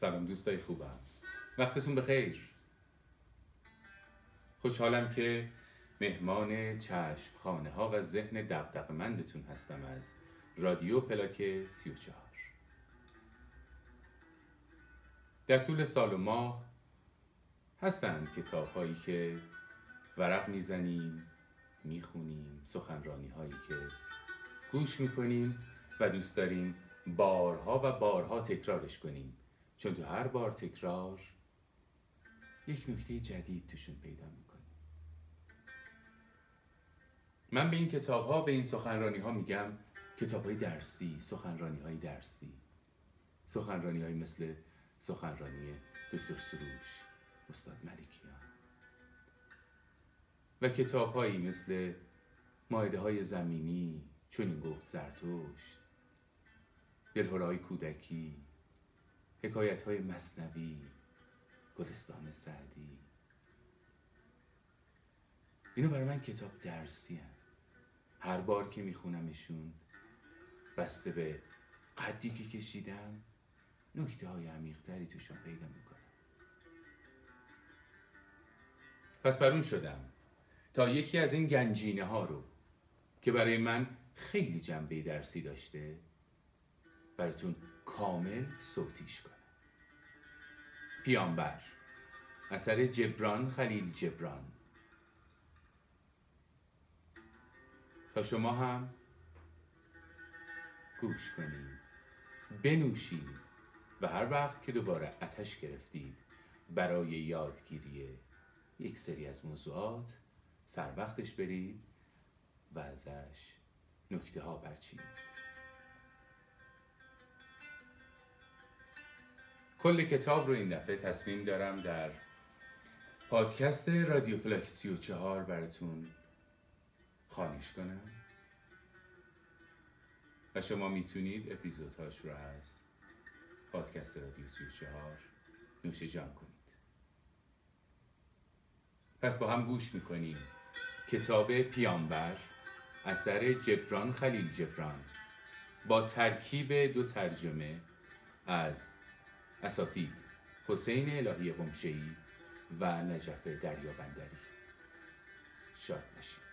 سلام دوستای خوبم. وقتتون بخیر. خوشحالم که مهمان چشم خانه ها و ذهن دقدقمندتون هستم از رادیو پلاک 34 در طول سال و ماه هستند کتاب هایی که ورق می‌زنیم می‌خونیم سخنرانی هایی که گوش می‌کنیم و دوست داریم بارها و بارها تکرارش کنیم. چون تو هر بار تکرار یک نکته جدید توشون پیدا می‌کنیم من به این کتاب ها به این سخنرانی ها میگم کتاب های درسی سخنرانی های درسی. سخنرانی های مثل سخنرانی دکتر سروش استاد ملکیان. و کتاب هایی مثل مایده های زمینی چون این گفت زرتشت. های کودکی حکایت های مصنوی گلستان سعدی اینو برای من کتاب درسی هم. هر بار که میخونمشون بسته به قدی که کشیدم نکته های عمیقتری توشون پیدا می‌کنم پس بر شدم تا یکی از این گنجینه ها رو که برای من خیلی جنبه درسی داشته براتون کامل صوتیش کنم پیامبر اثر جبران خلیل جبران. تا شما هم گوش کنید بنوشید و هر وقت که دوباره اتش گرفتید برای یادگیری یک سری از موضوعات سر وقتش برید و ازش نکته ها برچینید کل کتاب رو این دفعه تصمیم دارم در پادکست رادیو پلاک 34 براتون خانش کنم. و شما می‌تونید اپیزودهاش رو از پادکست رادیو 34 نوش جان کنید. پس با هم گوش می‌کنیم. کتاب پیامبر اثر جبران خلیل جبران. با ترکیب دو ترجمه از اساتید حسین الهی قمشهی و نجف دریابندری. شاد باشید.